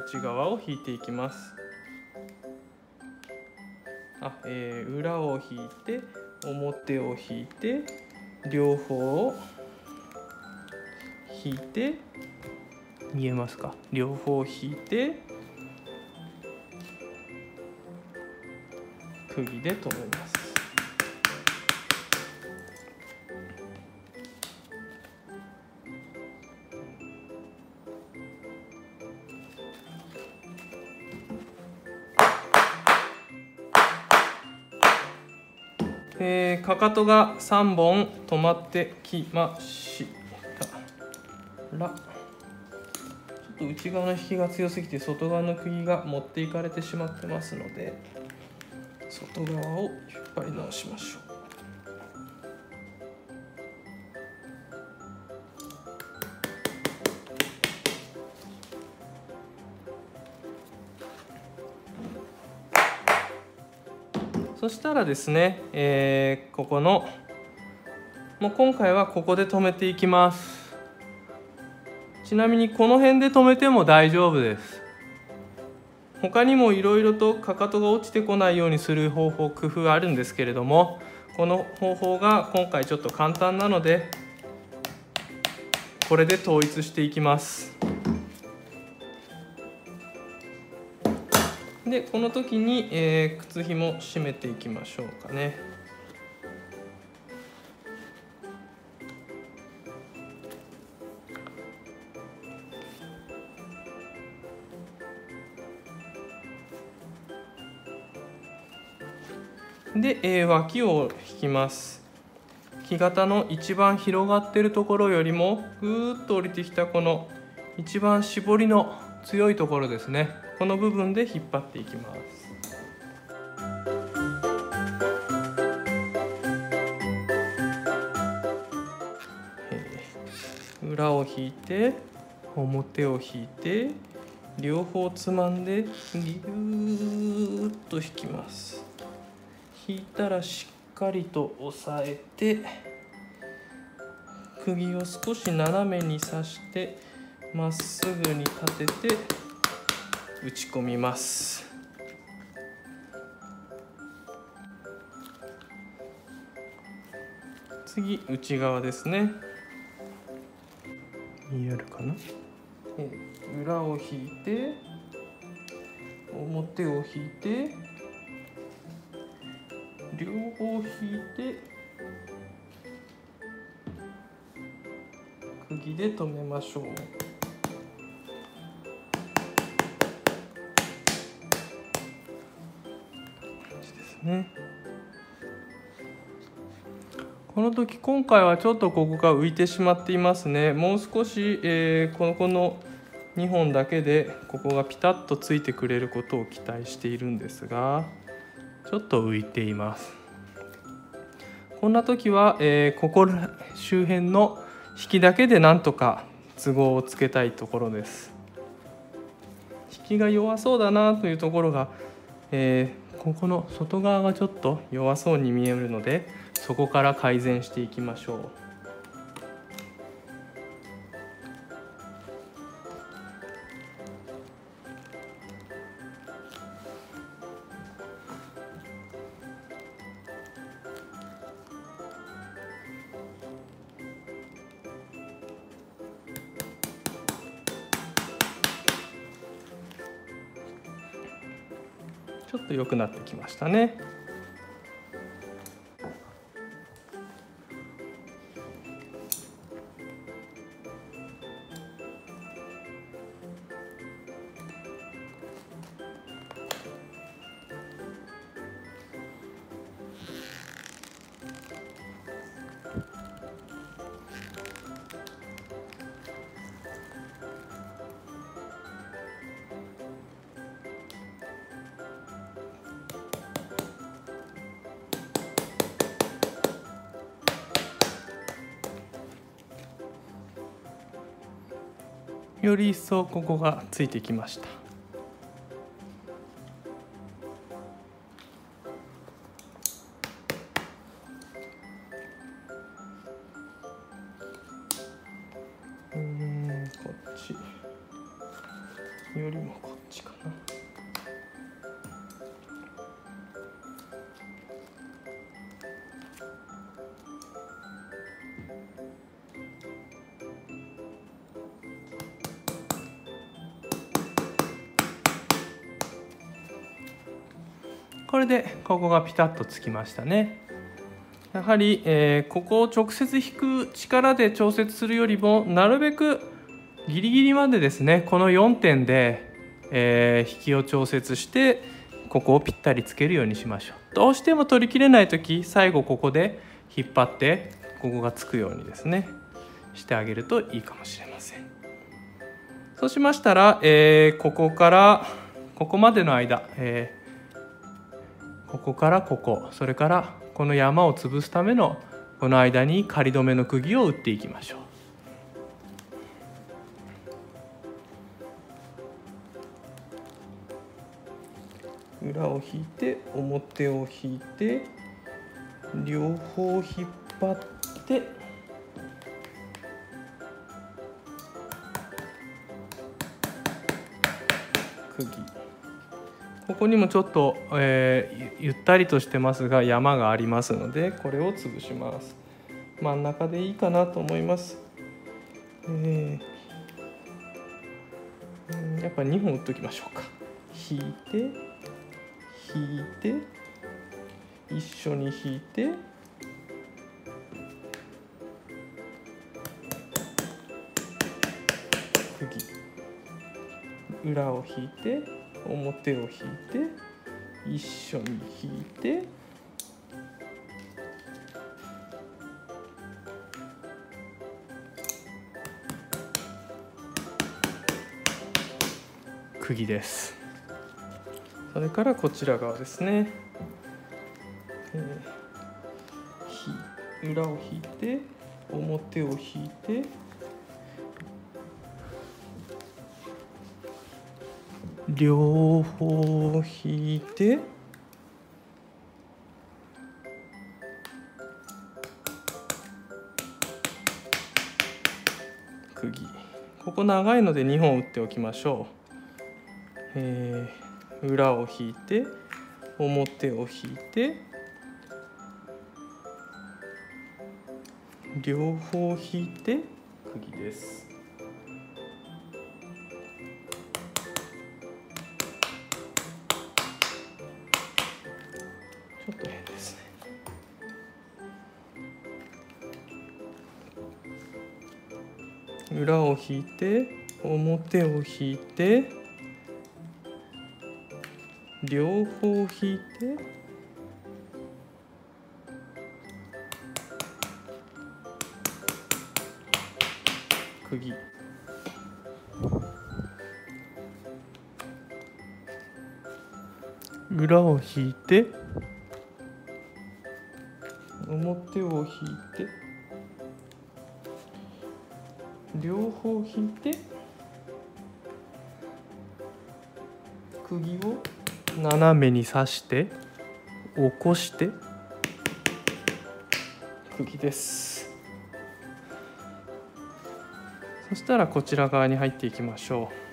内側を引いていきます。あ、えー、裏を引いて表を引いて両方を引いて見えますか？両方引いて釘で留めます。えー、かかとが3本止まってきました。ら。ちょっと内側の引きが強すぎて外側の釘が持っていかれてしまってますので外側を引っ張り直しましょう。そしたらですね、えー、ここのもう今回はここで止めていきます。ちなみにこの辺で止めても大丈夫です。他にもいろいろとかかとが落ちてこないようにする方法工夫あるんですけれどもこの方法が今回ちょっと簡単なのでこれで統一していきます。でこの時に、えー、靴ひも締めていきましょうかね。で、えー、脇を引きます木型の一番広がってるところよりもぐーっと降りてきたこの一番絞りの強いところですねこの部分で引っ張っていきます。裏を引いて表を引いて両方つまんでギューッと引きます。引いたらしっかりと押さえて釘を少し斜めに刺してまっすぐに立てて打ち込みます。次内側ですね。見えるかな？裏を引いて表を引いて両方引いて釘で留めましょうね。この時今回はちょっとここが浮いてしまっていますね。もう少し、えー、このこの2本だけでここがピタッとついてくれることを期待しているんですがちょっと浮いています。こんな時は、えー、ここ周辺の引きだけでなんとか都合をつけたいところです。引きが弱そうだなというところが、えー、ここの外側がちょっと弱そうに見えるのでそこから改善していきましょう。ちょっと良くなってきましたね。より一層ここがついてきました。うんこっち。よりもここれでここがピタッとつきましたね。やはり、えー、ここを直接引く力で調節するよりもなるべくギリギリまでですねこの4点で、えー、引きを調節してここをぴったりつけるようにしましょう。どうしても取りきれない時最後ここで引っ張ってここがつくようにですねしてあげるといいかもしれません。そうしましたら、えー、ここからここまでの間、えー、ここからここそれからこの山を潰すためのこの間に仮止めの釘を打っていきましょう。裏を引いて表を引いて両方引っ張って釘。ここにもちょっと、えー、ゆったりとしてますが山がありますのでこれを潰します。真ん中でいいかなと思います、えー、やっぱ2本打っときましょうか。引いて引いて一緒に引いて釘裏を引いて。表を引いて一緒に引いて釘です。それからこちら側ですね、えー、裏を引いて表を引いて両方引いて。釘。ここ長いので2本打っておきましょう、えー、裏を引いて表を引いて。両方引いて釘です。裏を引いて表を引いて両方引いて釘。裏を引いて表を引いて両方引いて釘を斜めに刺して起こして釘です。そしたらこちら側に入っていきましょう。